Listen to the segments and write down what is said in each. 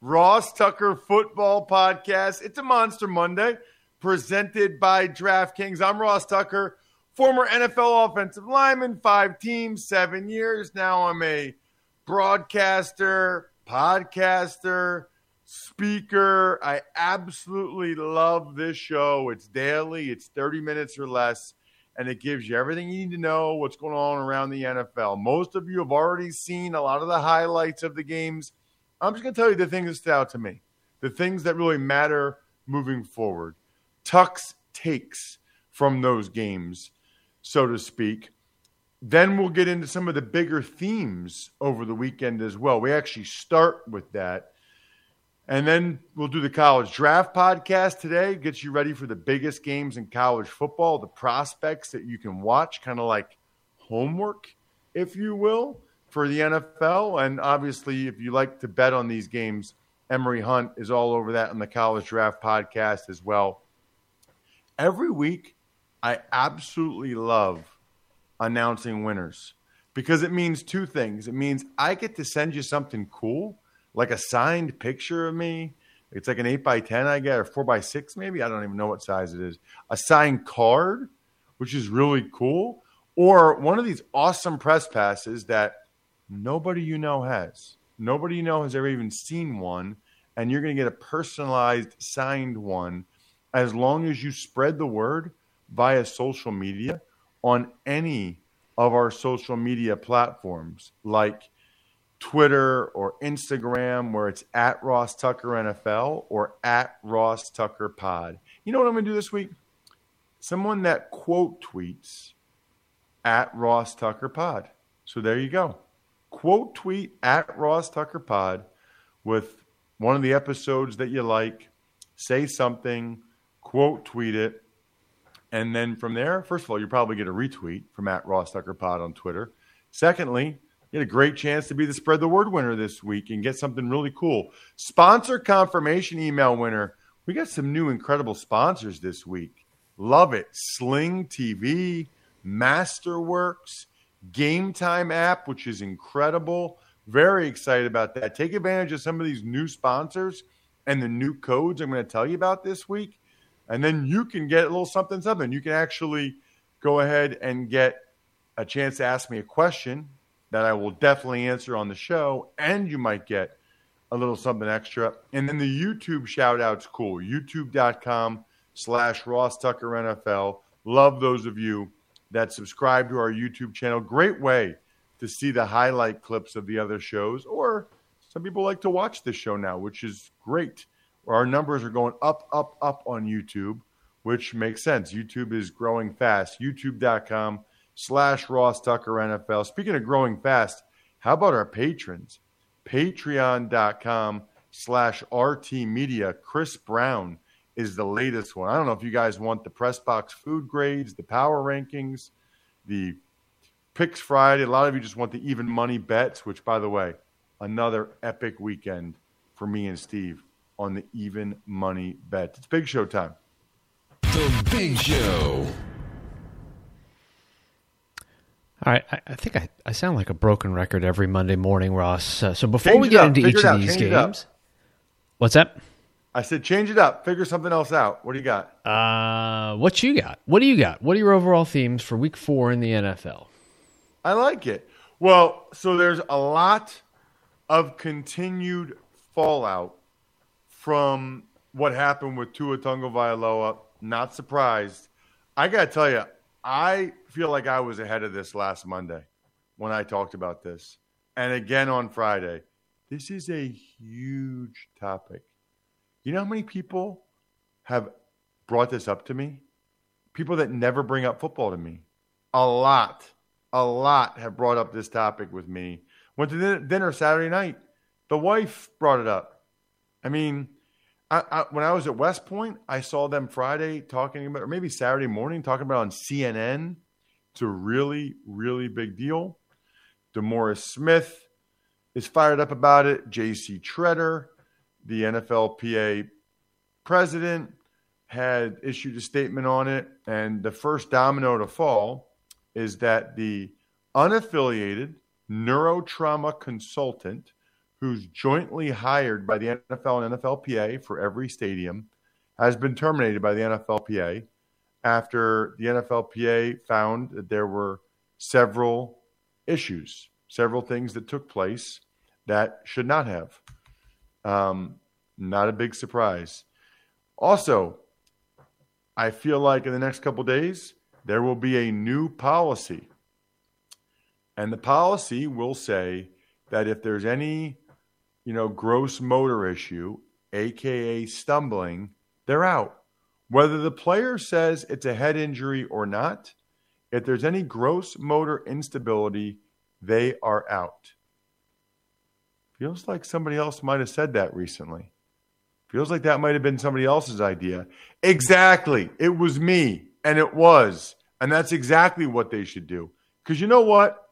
Ross Tucker Football Podcast. It's a Monster Monday presented by DraftKings. I'm Ross Tucker, former NFL offensive lineman, five teams, seven years. Now I'm a broadcaster, podcaster, speaker. I absolutely love this show. It's daily, it's 30 minutes or less, and it gives you everything you need to know what's going on around the NFL. Most of you have already seen a lot of the highlights of the games I'm just going to tell you the things that stood out to me, the things that really matter moving forward. Tuck's takes from those games, so to speak. Then we'll get into some of the bigger themes over the weekend as well. We actually start with that. And then we'll do the college draft podcast today, gets you ready for the biggest games in college football, the prospects that you can watch, kind of like homework, if you will for the NFL. And obviously, if you like to bet on these games, Emory Hunt is all over that on the College Draft podcast as well. Every week, I absolutely love announcing winners because it means two things. It means I get to send you something cool, like a signed picture of me. It's like an 8 by 10 I get, or 4 by 6 maybe. I don't even know what size it is. A signed card, which is really cool. Or one of these awesome press passes that nobody you know has. Nobody you know has ever even seen one, and you're going to get a personalized signed one as long as you spread the word via social media on any of our social media platforms like Twitter or Instagram, where it's at Ross Tucker NFL or at Ross Tucker Pod. You know what I'm going to do this week? Someone that quote tweets at Ross Tucker Pod. So there you go quote tweet at Ross Tucker Pod with one of the episodes that you like, say something, quote tweet it, and then from there, first of all, you probably get a retweet from at Ross Tucker Pod on Twitter. Secondly, you get a great chance to be the spread the word winner this week and get something really cool. Sponsor confirmation email winner. We got some new incredible sponsors this week. Love it. Sling TV, Masterworks, Game Time app, which is incredible. Very excited about that. Take advantage of some of these new sponsors and the new codes I'm going to tell you about this week. And then you can get a little something, something. You can actually go ahead and get a chance to ask me a question that I will definitely answer on the show. And you might get a little something extra. And then the YouTube shout out's cool. YouTube.com slash Ross Tucker NFL. Love those of you that subscribe to our YouTube channel. Great way to see the highlight clips of the other shows, or some people like to watch this show now, which is great. Our numbers are going up, up, up on YouTube, which makes sense. YouTube is growing fast. YouTube.com slash Ross Tucker NFL. Speaking of growing fast, how about our patrons? Patreon.com slash RT Media. Chris Brown is the latest one. I don't know if you guys want the press box food grades, the power rankings, the picks Friday. A lot of you just want the even money bets, which, by the way, another epic weekend for me and Steve on the even money bet. It's big show time. The Big Show. All right, I, I think I, I sound like a broken record every Monday morning, Ross. Uh, so before Change we get up. into each of out. these Change up. games, what's that? I said change it up. Figure something else out. What do you got? Uh, what you got? What do you got? What are your overall themes for Week Four in the NFL? I like it. Well, so there's a lot of continued fallout from what happened with Tua Tagovailoa. Not surprised. I got to tell you, I feel like I was ahead of this last Monday when I talked about this, and again on Friday. This is a huge topic. You know how many people have brought this up to me? People that never bring up football to me. A lot, a lot have brought up this topic with me. Went to dinner Saturday night. The wife brought it up. I mean, I, I, when I was at West Point, I saw them Friday talking about, or maybe Saturday morning talking about on CNN. It's a really, really big deal. DeMaurice Smith is fired up about it. J.C. Tretter, the NFLPA president, had issued a statement on it. And the first domino to fall is that the unaffiliated neurotrauma consultant who's jointly hired by the NFL and NFLPA for every stadium has been terminated by the NFLPA after the NFLPA found that there were several issues, several things that took place that should not have. Um, not a big surprise. Also, I feel like in the next couple days, there will be a new policy. And the policy will say that if there's any, you know, gross motor issue, aka stumbling, they're out. Whether the player says it's a head injury or not, if there's any gross motor instability, they are out. Feels like somebody else might have said that recently. Feels like that might have been somebody else's idea. Exactly. It was me, and it was. And that's exactly what they should do. Because you know what?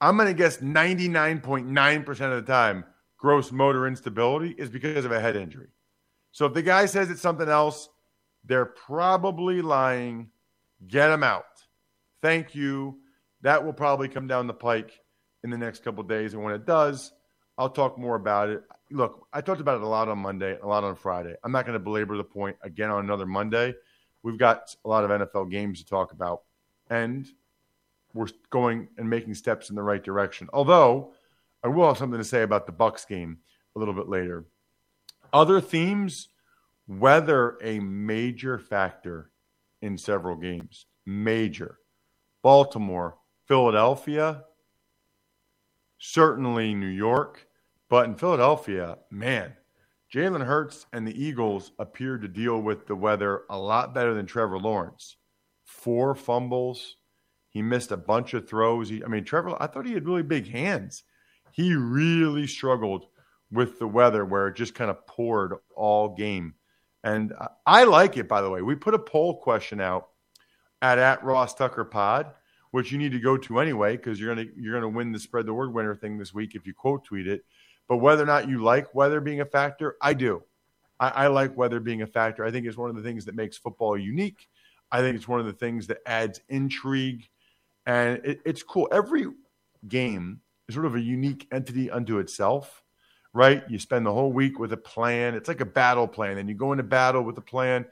I'm going to guess 99.9% of the time, gross motor instability is because of a head injury. So if the guy says it's something else, they're probably lying. Get them out. Thank you. That will probably come down the pike in the next couple days. And when it does, I'll talk more about it. Look, I talked about it a lot on Monday, a lot on Friday. I'm not going to belabor the point again on another Monday. We've got a lot of NFL games to talk about. And we're going and making steps in the right direction. Although I will have something to say about the Bucks game a little bit later. Other themes, weather a major factor in several games. Major. Baltimore, Philadelphia, certainly New York, but in Philadelphia, man, Jalen Hurts and the Eagles appeared to deal with the weather a lot better than Trevor Lawrence. Four fumbles. He missed a bunch of throws. He, I mean, Trevor, I thought he had really big hands. He really struggled with the weather where it just kind of poured all game. And I like it, by the way. We put a poll question out at, at Ross Tucker Pod, which you need to go to anyway, because you're gonna you're gonna win the spread the word winner thing this week if you quote tweet it. But whether or not you like weather being a factor, I do. I, I like weather being a factor. I think it's one of the things that makes football unique. I think it's one of the things that adds intrigue, and it, it's cool. Every game is sort of a unique entity unto itself, right? You spend the whole week with a plan. It's like a battle plan, and you go into battle with a plan.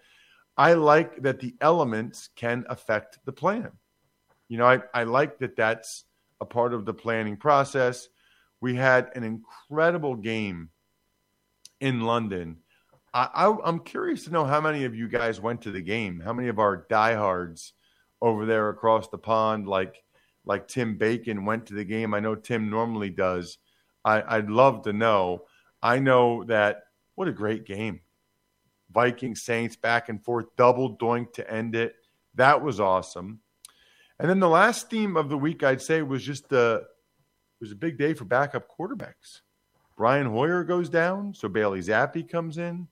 I like that the elements can affect the plan. You know, I, I like that that's a part of the planning process. We had an incredible game in London. I, I, am curious to know how many of you guys went to the game. How many of our diehards over there across the pond, like like Tim Bacon, went to the game? I know Tim normally does. I, I'd love to know. I know that what a great game. Viking Saints back and forth, double doink to end it. That was awesome. And then the last theme of the week, I'd say, was just the it was a big day for backup quarterbacks. Brian Hoyer goes down, so Bailey Zappe comes in.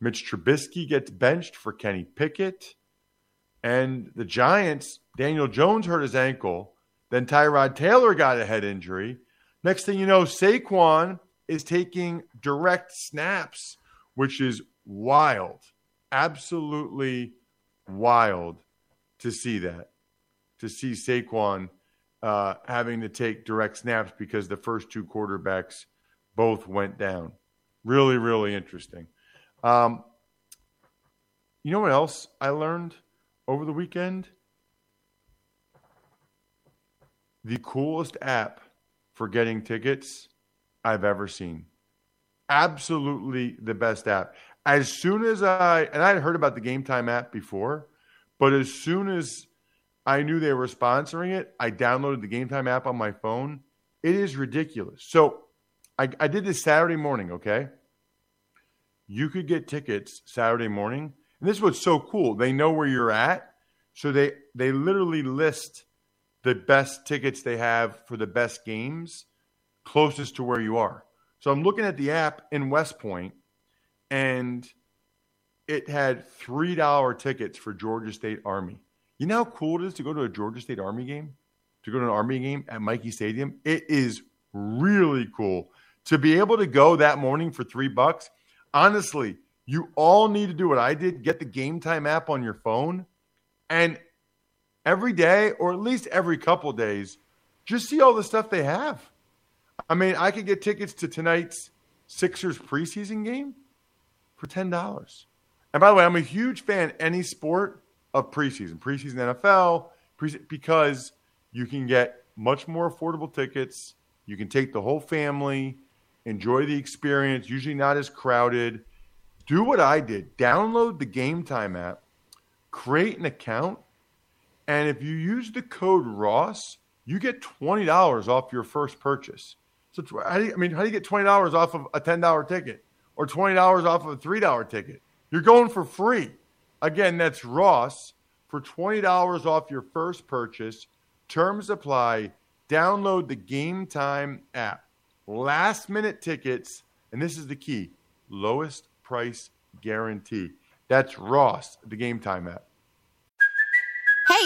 Mitch Trubisky gets benched for Kenny Pickett. And the Giants, Daniel Jones hurt his ankle. Then Tyrod Taylor got a head injury. Next thing you know, Saquon is taking direct snaps, which is wild. Absolutely wild to see that to see Saquon uh, having to take direct snaps because the first two quarterbacks both went down. Really, really interesting. Um, you know what else I learned over the weekend? The coolest app for getting tickets I've ever seen. Absolutely the best app. As soon as I, and I had heard about the Game Time app before, but as soon as I knew they were sponsoring it, I downloaded the Game Time app on my phone. It is ridiculous. So I, I did this Saturday morning, okay? You could get tickets Saturday morning. And this is what's so cool. They know where you're at. So they, they literally list the best tickets they have for the best games closest to where you are. So I'm looking at the app in West Point, and it had three dollar tickets for Georgia State Army. You know how cool it is to go to a Georgia State Army game, to go to an Army game at Michie Stadium. It is really cool to be able to go that morning for three bucks. Honestly, you all need to do what I did: get the Game Time app on your phone, and every day, or at least every couple days, just see all the stuff they have. I mean, I could get tickets to tonight's Sixers preseason game for ten dollars. And by the way, I'm a huge fan any sport of preseason, preseason NFL, preseason, because you can get much more affordable tickets. You can take the whole family, enjoy the experience. Usually not as crowded. Do what I did: download the Game Time app, create an account, and if you use the code Ross, you get twenty dollars off your first purchase. So you, I mean, how do you get twenty dollars off of a ten dollar ticket or twenty dollars off of a three dollar ticket? You're going for free. Again, that's Ross for twenty dollars off your first purchase. Terms apply. Download the Game Time app. Last minute tickets, and this is the key: lowest price guarantee. That's Ross, the Game Time app.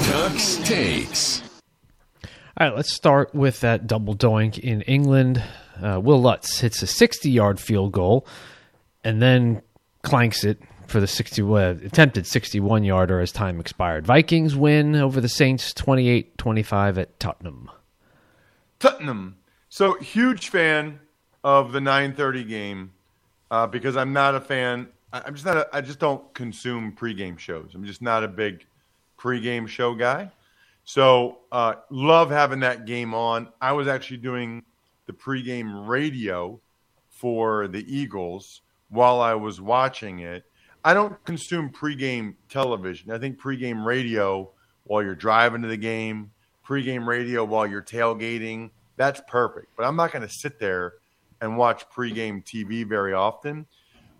Tuck's takes. All right, let's start with that double doink in England. Uh, Will Lutz hits a 60 yard field goal and then clanks it for the 60, uh, attempted 61 yarder as time expired. Vikings win over the Saints 28 25 at Tottenham. Tottenham. So huge fan of the 9:30 game uh, because I'm not a fan. I- I'm just not. A, I just don't consume pregame shows. I'm just not a big pregame show guy. So uh, love having that game on. I was actually doing the pregame radio for the Eagles while I was watching it. I don't consume pregame television. I think pregame radio while you're driving to the game, pregame radio while you're tailgating, that's perfect. But I'm not going to sit there and watch pregame TV very often.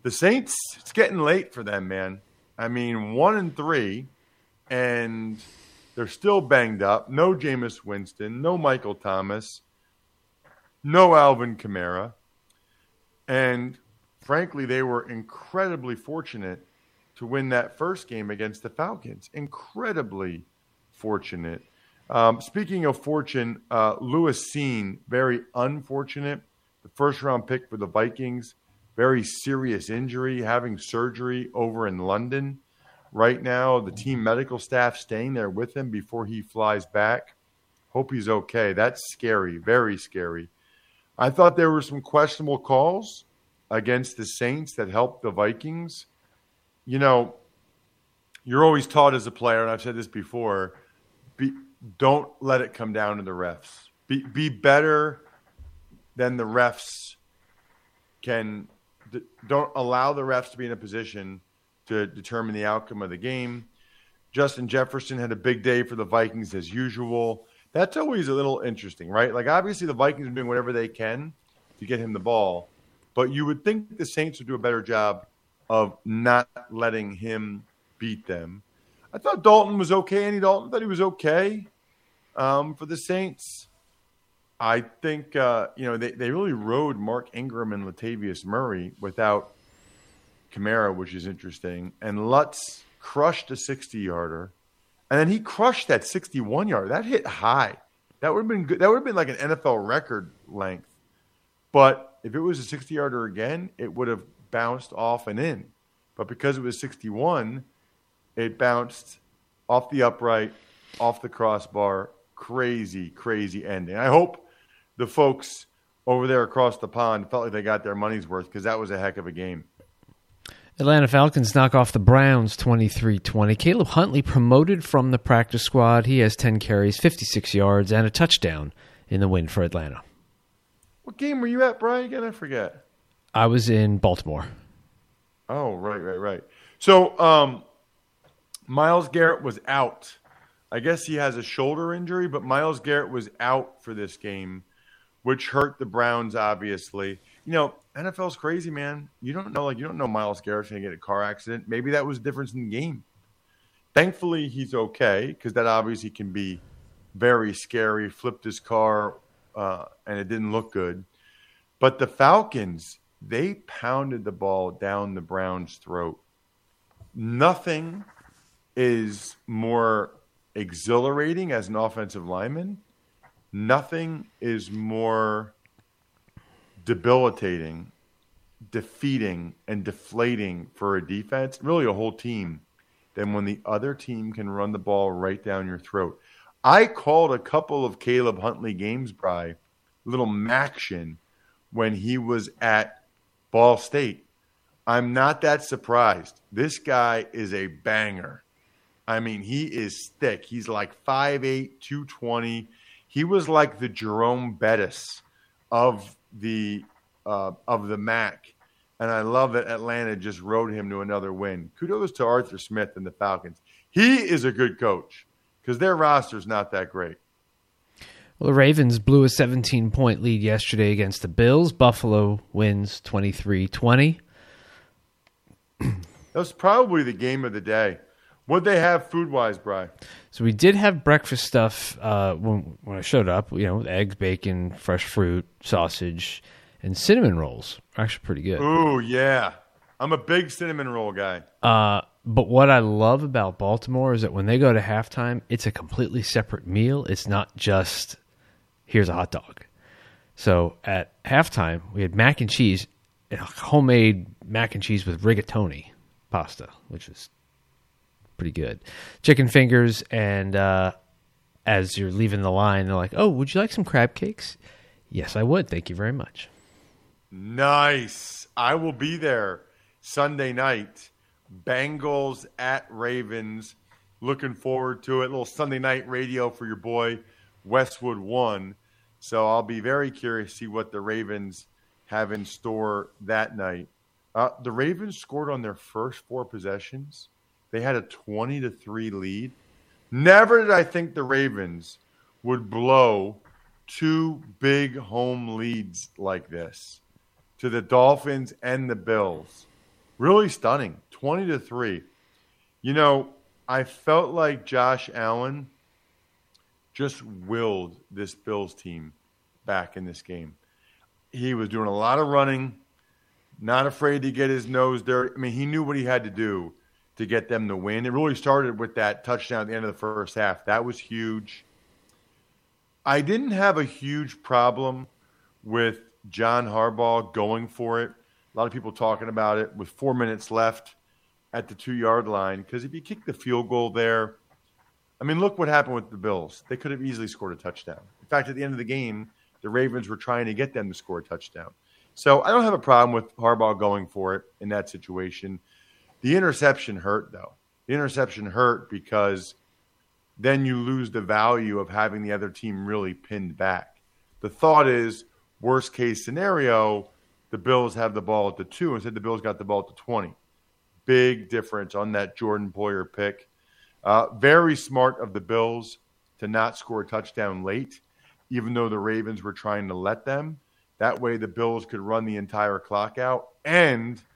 The Saints, it's getting late for them, man. I mean, one and three, and they're still banged up. No Jameis Winston, no Michael Thomas, no Alvin Kamara. And frankly, they were incredibly fortunate to win that first game against the Falcons. Incredibly fortunate. Um, speaking of fortune, uh, Lewis Cine, very unfortunate. The first round pick for the Vikings, very serious injury, having surgery over in London right now. The team medical staff staying there with him before he flies back. Hope he's okay. That's scary, very scary. I thought there were some questionable calls against the Saints that helped the Vikings. You know, you're always taught as a player, and I've said this before, be, don't let it come down to the refs. Be, be better than the refs can. Don't allow the refs to be in a position to determine the outcome of the game. Justin Jefferson had a big day for the Vikings as usual. That's always a little interesting, right? Like, obviously, the Vikings are doing whatever they can to get him the ball, but you would think the Saints would do a better job of not letting him beat them. I thought Dalton was okay. Andy Dalton thought he was okay. um, for the Saints. I think uh, you know they, they really rode Mark Ingram and Latavius Murray without Kamara, which is interesting. And Lutz crushed a 60 yarder, and then he crushed that 61 yard. That hit high. That would have been good. That would have been like an NFL record length. But if it was a 60 yarder again, it would have bounced off and in. But because it was 61, it bounced off the upright, off the crossbar. Crazy, crazy ending. I hope the folks over there across the pond felt like they got their money's worth because that was a heck of a game. Atlanta Falcons knock off the Browns 23 20. Caleb Huntley promoted from the practice squad. He has 10 carries, 56 yards, and a touchdown in the win for Atlanta. What game were you at, Brian? Again, I forget. I was in Baltimore. Oh, right, right, right. So, um, Myles Garrett was out. I guess he has a shoulder injury, but Myles Garrett was out for this game, which hurt the Browns, obviously. You know, NFL's crazy, man. You don't know, like, you don't know Myles Garrett's going to get a car accident. Maybe that was the difference in the game. Thankfully, he's okay because that obviously can be very scary. Flipped his car uh, and it didn't look good. But the Falcons, they pounded the ball down the Browns' throat. Nothing is more exhilarating as an offensive lineman. Nothing is more debilitating, defeating, and deflating for a defense, really a whole team, than when the other team can run the ball right down your throat. I called a couple of Caleb Huntley games, Bry, little MACtion, when he was at Ball State. I'm not that surprised. This guy is a banger. I mean, he is thick. He's like 5'8, 220. He was like the Jerome Bettis of the uh, of the MAC. And I love that Atlanta just rode him to another win. Kudos to Arthur Smith and the Falcons. He is a good coach because their roster's not that great. Well, the Ravens blew a 17 point lead yesterday against the Bills. Buffalo wins 23 20. That was probably the game of the day. What'd they have food wise, Bry? So we did have breakfast stuff uh, when when I showed up. You know, eggs, bacon, fresh fruit, sausage, and cinnamon rolls. Actually, pretty good. Ooh, yeah. I'm a big cinnamon roll guy. Uh, but what I love about Baltimore is that when they go to halftime, it's a completely separate meal. It's not just here's a hot dog. So at halftime, we had mac and cheese, homemade mac and cheese with rigatoni pasta, which was pretty good. Chicken fingers, and uh, as you're leaving the line, they're like, "Oh, would you like some crab cakes?" Yes, I would. Thank you very much. Nice. I will be there Sunday night. Bengals at Ravens. Looking forward to it. A little Sunday night radio for your boy Westwood One. So I'll be very curious to see what the Ravens have in store that night. Uh, the Ravens scored on their first four possessions. They had a 20 to 3 lead. Never did I think the Ravens would blow two big home leads like this to the Dolphins and the Bills. Really stunning. 20 to 3. You know, I felt like Josh Allen just willed this Bills team back in this game. He was doing a lot of running, not afraid to get his nose dirty. I mean, he knew what he had to do to get them to win. It really started with that touchdown at the end of the first half. That was huge. I didn't have a huge problem with John Harbaugh going for it. A lot of people talking about it with four minutes left at the two yard line. Because if you kick the field goal there, I mean, look what happened with the Bills. They could have easily scored a touchdown. In fact, at the end of the game, the Ravens were trying to get them to score a touchdown. So I don't have a problem with Harbaugh going for it in that situation. The interception hurt, though. The interception hurt because then you lose the value of having the other team really pinned back. The thought is, worst case scenario, the Bills have the ball at the two. Instead, the Bills got the ball at the 20. Big difference on that Jordan Poyer pick. Uh, very smart of the Bills to not score a touchdown late, even though the Ravens were trying to let them. That way, the Bills could run the entire clock out and –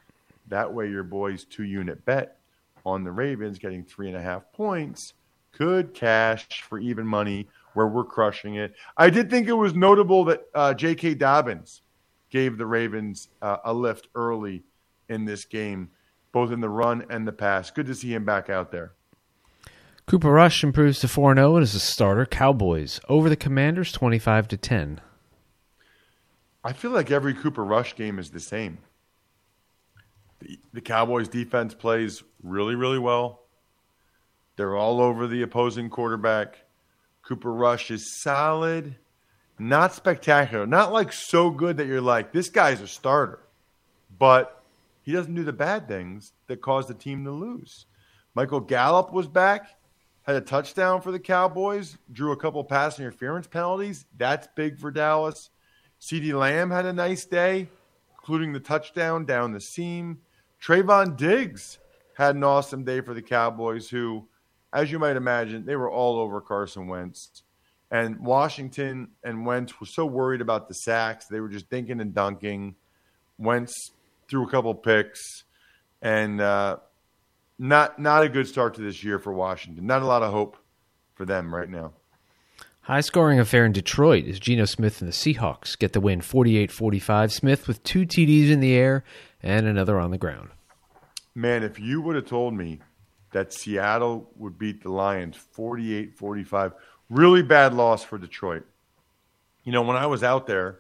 that way, your boy's two unit bet on the Ravens getting three and a half points could cash for even money where we're crushing it. I did think it was notable that uh, J.K. Dobbins gave the Ravens uh, a lift early in this game, both in the run and the pass. Good to see him back out there. Cooper Rush improves to 4 0 as a starter. Cowboys over the Commanders 25 to 10. I feel like every Cooper Rush game is the same. The, the Cowboys defense plays really, really well. They're all over the opposing quarterback. Cooper Rush is solid, not spectacular, not like so good that you're like, this guy's a starter. But he doesn't do the bad things that cause the team to lose. Michael Gallup was back, had a touchdown for the Cowboys, drew a couple pass interference penalties. That's big for Dallas. CeeDee Lamb had a nice day, including the touchdown down the seam. Trevon Diggs had an awesome day for the Cowboys, who, as you might imagine, they were all over Carson Wentz. And Washington and Wentz were so worried about the sacks, they were just dinking and dunking. Wentz threw a couple picks, and uh, not not a good start to this year for Washington. Not a lot of hope for them right now. High scoring affair in Detroit as Geno Smith and the Seahawks get the win 48 45. Smith with two TDs in the air and another on the ground. Man, if you would have told me that Seattle would beat the Lions 48 45, really bad loss for Detroit. You know, when I was out there,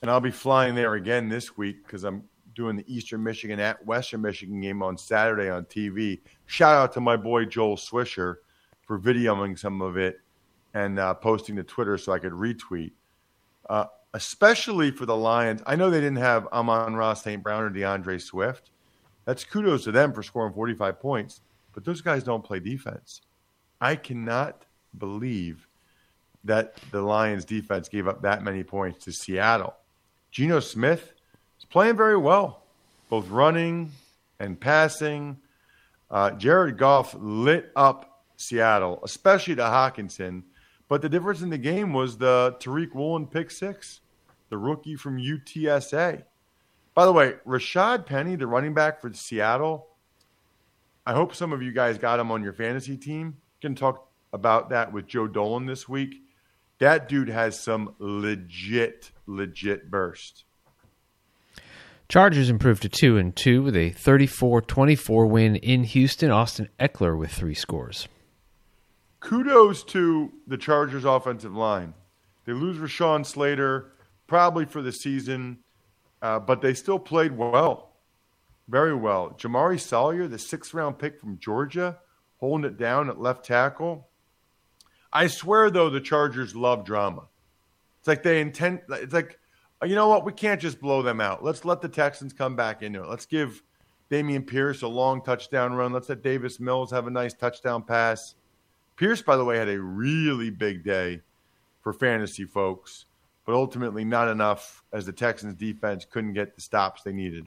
and I'll be flying there again this week because I'm doing the Eastern Michigan at Western Michigan game on Saturday on TV. Shout out to my boy Joel Swisher for videoing some of it and uh, posting to Twitter so I could retweet. Uh, especially for the Lions, I know they didn't have Amon-Ra St. Brown or DeAndre Swift. That's kudos to them for scoring 45 points, but those guys don't play defense. I cannot believe that the Lions defense gave up that many points to Seattle. Geno Smith is playing very well, both running and passing. Uh, Jared Goff lit up Seattle, especially to Hockenson. But the difference in the game was the Tariq Woolen pick six, the rookie from UTSA. By the way, Rashaad Penny, the running back for Seattle, I hope some of you guys got him on your fantasy team. Can talk about that with Joe Dolan this week. That dude has some legit, legit burst. Chargers improved to 2 and 2 with a 34-24 win in Houston. Austin Ekeler with 3 scores. Kudos to the Chargers offensive line. They lose Rashawn Slater probably for the season, uh, but they still played well, very well. Jamaree Salyer, the sixth round pick from Georgia, holding it down at left tackle. I swear, though, the Chargers love drama. It's like they intend. It's like, you know what? We can't just blow them out. Let's let the Texans come back into it. Let's give Dameon Pierce a long touchdown run. Let's let Davis Mills have a nice touchdown pass. Pierce, by the way, had a really big day for fantasy folks, but ultimately not enough as the Texans defense couldn't get the stops they needed.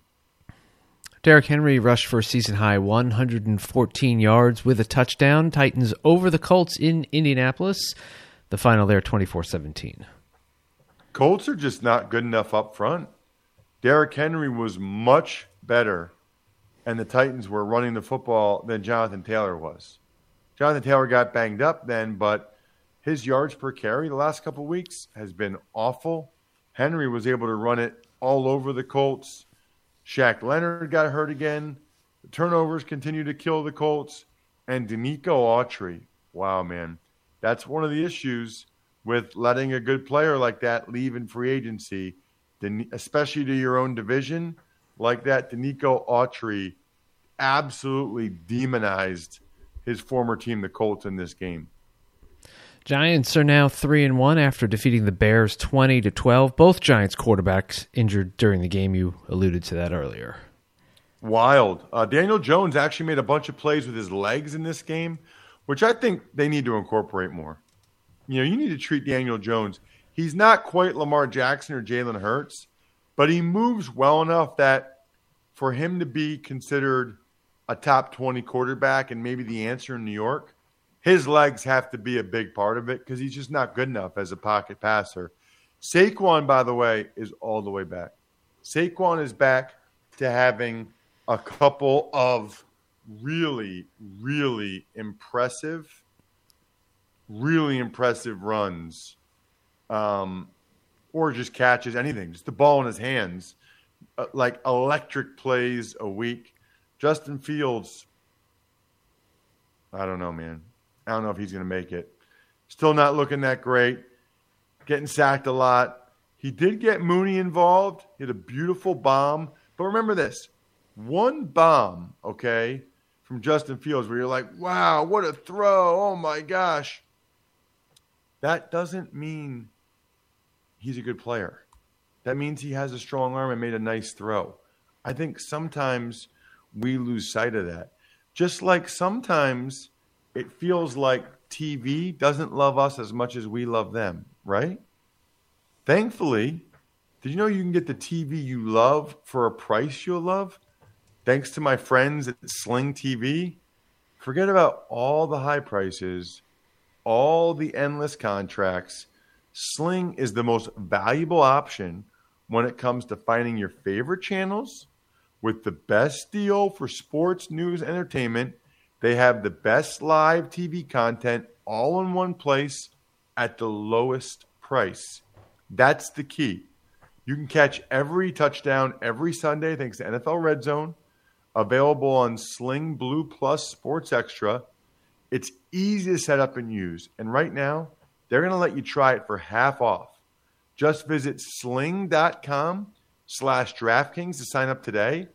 Derrick Henry rushed for a season high 114 yards with a touchdown. Titans over the Colts in Indianapolis. The final there 24 17. Colts are just not good enough up front. Derrick Henry was much better, and the Titans were running the football than Jonathan Taylor was. Jonathan Taylor got banged up then, but his yards per carry the last couple weeks has been awful. Henry was able to run it all over the Colts. Shaq Leonard got hurt again. The turnovers continue to kill the Colts. And Denico Autry, wow, man, that's one of the issues with letting a good player like that leave in free agency, especially to your own division like that. Denico Autry absolutely demonized his former team, the Colts, in this game. Giants are now three and one after defeating the Bears twenty to twelve. Both Giants quarterbacks injured during the game. You alluded to that earlier. Wild. Uh, Daniel Jones actually made a bunch of plays with his legs in this game, which I think they need to incorporate more. You know, you need to treat Daniel Jones. He's not quite Lamar Jackson or Jalen Hurts, but he moves well enough that for him to be considered a top 20 quarterback and maybe the answer in New York, his legs have to be a big part of it because he's just not good enough as a pocket passer. Saquon, by the way, is all the way back. Saquon is back to having a couple of really, really impressive really impressive runs, um, or just catches anything, just the ball in his hands, uh, like electric plays a week. Justin Fields, I don't know, man. I don't know if he's going to make it. Still not looking that great. Getting sacked a lot. He did get Mooney involved. He had a beautiful bomb. But remember this one bomb, okay, from Justin Fields where you're like, wow, what a throw. Oh my gosh. That doesn't mean he's a good player. That means he has a strong arm and made a nice throw. I think sometimes we lose sight of that. Just like sometimes it feels like TV doesn't love us as much as we love them, right? Thankfully, did you know you can get the TV you love for a price you'll love? Thanks to my friends at Sling TV. Forget about all the high prices, all the endless contracts. Sling is the most valuable option when it comes to finding your favorite channels with the best deal for sports, news, entertainment. They have the best live TV content all in one place at the lowest price. That's the key. You can catch every touchdown every Sunday thanks to NFL Red Zone, available on Sling Blue Plus Sports Extra. It's easy to set up and use. And right now, they're going to let you try it for half off. Just visit sling.com slash DraftKings to sign up today.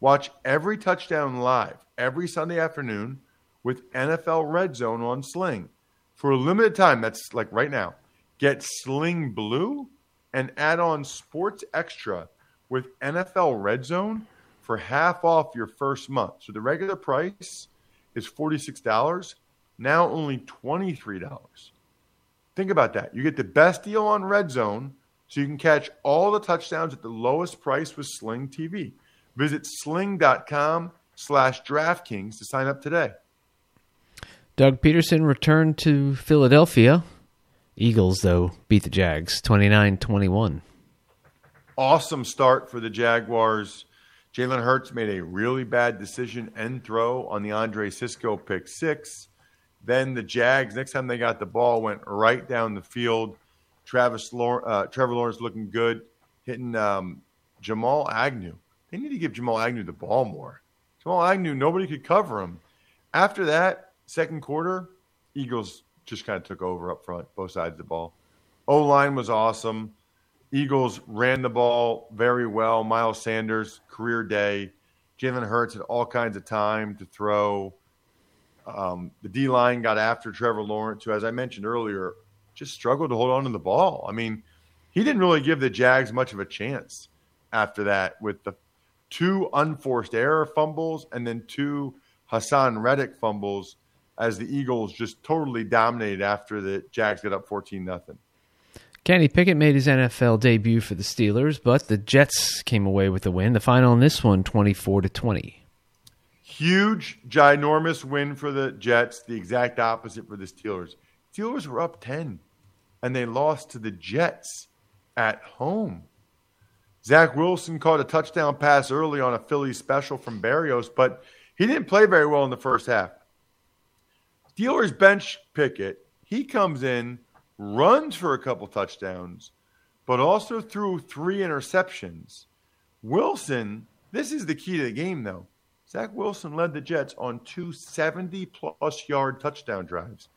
Watch every touchdown live every Sunday afternoon with NFL Red Zone on Sling. For a limited time, that's like right now, get Sling Blue and add on Sports Extra with NFL Red Zone for half off your first month. So the regular price is $46, now only $23. Think about that. You get the best deal on Red Zone, so you can catch all the touchdowns at the lowest price with Sling TV. Visit sling.com slash DraftKings to sign up today. Doug Pederson returned to Philadelphia. Eagles, though, beat the Jags 29 21. Awesome start for the Jaguars. Jalen Hurts made a really bad decision and throw on the Andre Cisco pick six. Then the Jags, next time they got the ball, went right down the field. Travis, uh, Trevor Lawrence looking good, hitting um, Jamal Agnew. They need to give Jamal Agnew the ball more. Jamal Agnew, nobody could cover him. After that, second quarter, Eagles just kind of took over up front, both sides of the ball. O line was awesome. Eagles ran the ball very well. Miles Sanders, career day. Jalen Hurts had all kinds of time to throw. Um, the D line got after Trevor Lawrence, who, as I mentioned earlier, just struggled to hold on to the ball. I mean, he didn't really give the Jags much of a chance after that with the two unforced error fumbles and then two Haason Reddick fumbles as the Eagles just totally dominated after the Jags got up 14 nothing. Kenny Pickett made his NFL debut for the Steelers, but the Jets came away with the win. The final in this one 24 to 20. Huge, ginormous win for the Jets, the exact opposite for the Steelers. Steelers were up 10 and they lost to the Jets at home. Zach Wilson caught a touchdown pass early on a Philly special from Berrios, but he didn't play very well in the first half. Steelers bench Pickett. He comes in, runs for a couple touchdowns, but also threw three interceptions. Wilson, this is the key to the game, though. Zach Wilson led the Jets on two 70 plus yard touchdown drives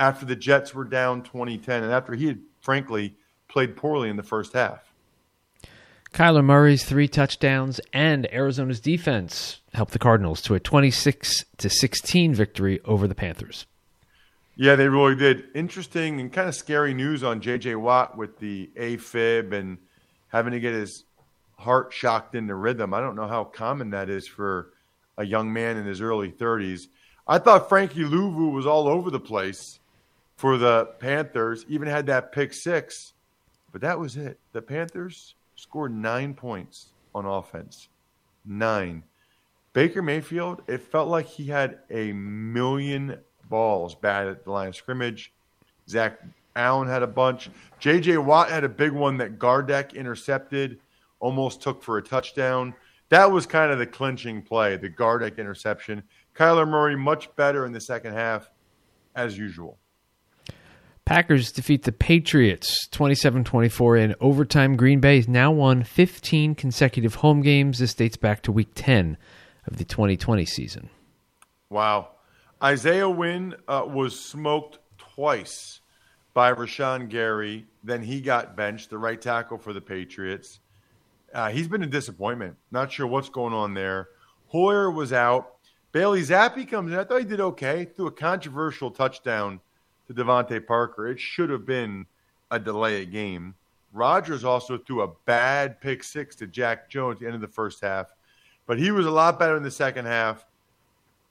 after the Jets were down 2010 and after he had, frankly, played poorly in the first half. Kyler Murray's three touchdowns and Arizona's defense helped the Cardinals to a 26 to 16 victory over the Panthers. Yeah, they really did. Interesting and kind of scary news on J.J. Watt with the AFib and having to get his heart shocked into rhythm. I don't know how common that is for a young man in his early 30s. I thought Frankie Luvu was all over the place for the Panthers, even had that pick six, but that was it. The Panthers scored nine points on offense. Nine. Baker Mayfield, it felt like he had a million balls bad at the line of scrimmage. Zach Allen had a bunch. J.J. Watt had a big one that Gardeck intercepted, almost took for a touchdown. That was kind of the clinching play, the Gardeck interception. Kyler Murray much better in the second half, as usual. Packers defeat the Patriots 27 24 in overtime. Green Bay has now won 15 consecutive home games. This dates back to week 10 of the 2020 season. Wow. Isaiah Wynn uh, was smoked twice by Rashan Gary. Then he got benched, the right tackle for the Patriots. Uh, he's been a disappointment. Not sure what's going on there. Hoyer was out. Bailey Zappe comes in. I thought he did okay. Threw a controversial touchdown to DeVante Parker. It should have been a delay game. Rodgers also threw a bad pick six to Jack Jones at the end of the first half, but he was a lot better in the second half.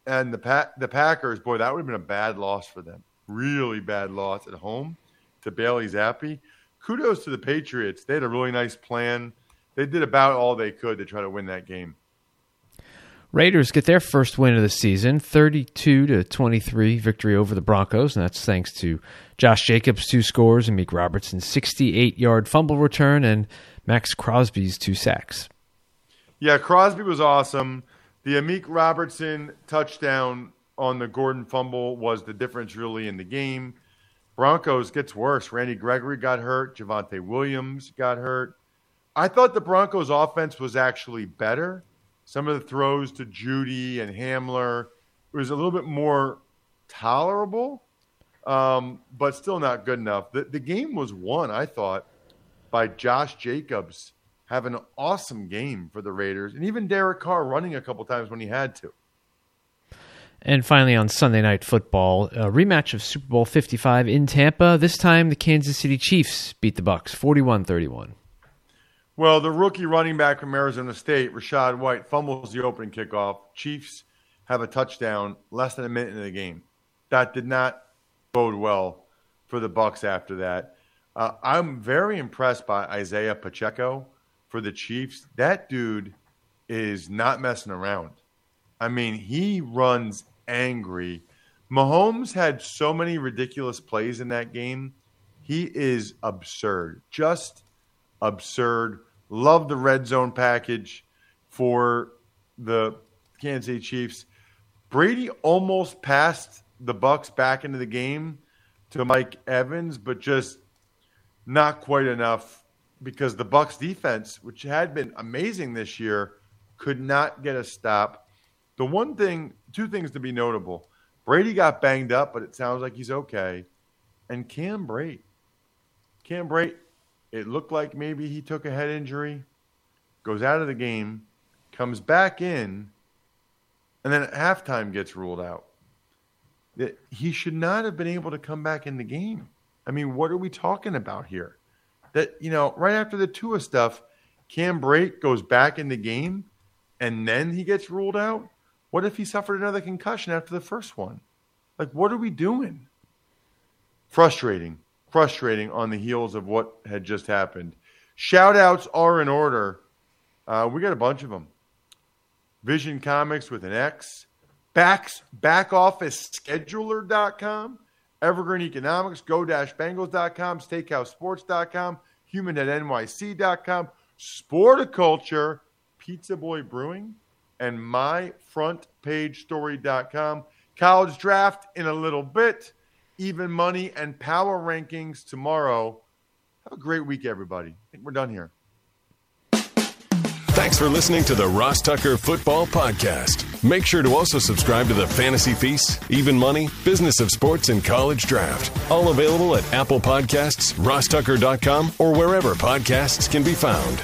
And the pa- the Packers, boy, that would have been a bad loss for them. Really bad loss at home to Bailey Zappe. Kudos to the Patriots. They had a really nice plan. They did about all they could to try to win that game. Raiders get their first win of the season, 32 to 23 victory over the Broncos, and that's thanks to Josh Jacobs' two scores and Amik Robertson's 68-yard fumble return and Maxx Crosby's two sacks. Yeah, Crosby was awesome. The Amik Robertson touchdown on the Gordon fumble was the difference really in the game. Broncos gets worse. Randy Gregory got hurt. Javonte Williams got hurt. I thought the Broncos offense was actually better. Some of the throws to Jeudy and Hamler was a little bit more tolerable, um, but still not good enough. The, the game was won, I thought, by Josh Jacobs having an awesome game for the Raiders, and even Derek Carr running a couple times when he had to. And finally, on Sunday Night Football, a rematch of Super Bowl 55 in Tampa. This time, the Kansas City Chiefs beat the Bucs 41 31. Well, the rookie running back from Arizona State, Rachaad White, fumbles the opening kickoff. Chiefs have a touchdown less than a minute in the game. That did not bode well for the Bucs after that. Uh, I'm very impressed by Isaiah Pacheco for the Chiefs. That dude is not messing around. I mean, he runs angry. Mahomes had so many ridiculous plays in that game. He is absurd. Just absurd. Love the red zone package for the Kansas City Chiefs. Brady almost passed the Bucs back into the game to Mike Evans, but just not quite enough because the Bucs defense, which had been amazing this year, could not get a stop. The one thing, two things to be notable. Brady got banged up, but it sounds like he's okay. And Cam Brate. Cam Brate it looked like maybe he took a head injury, goes out of the game, comes back in, and then at halftime gets ruled out. That he should not have been able to come back in the game. I mean, what are we talking about here? That you know, right after the Tua stuff, Cam Brate goes back in the game, and then he gets ruled out. What if he suffered another concussion after the first one? Like, what are we doing? Frustrating frustrating on the heels of what had just happened. Shout outs are in order. Uh, we got a bunch of them. Vision Comics with an X, backs, backofficescheduler.com, Evergreen Economics, go-bangles.com, steakhousesports.com, human.nyc.com, Sporticulture, Pizza Boy Brewing, and myfrontpagestory.com. College draft in a little bit even money, and power rankings tomorrow. Have a great week, everybody. I think we're done here. Thanks for listening to the Ross Tucker Football Podcast. Make sure to also subscribe to the Fantasy Feast, Even Money, Business of Sports, and College Draft. All available at Apple Podcasts, rosstucker.com, or wherever podcasts can be found.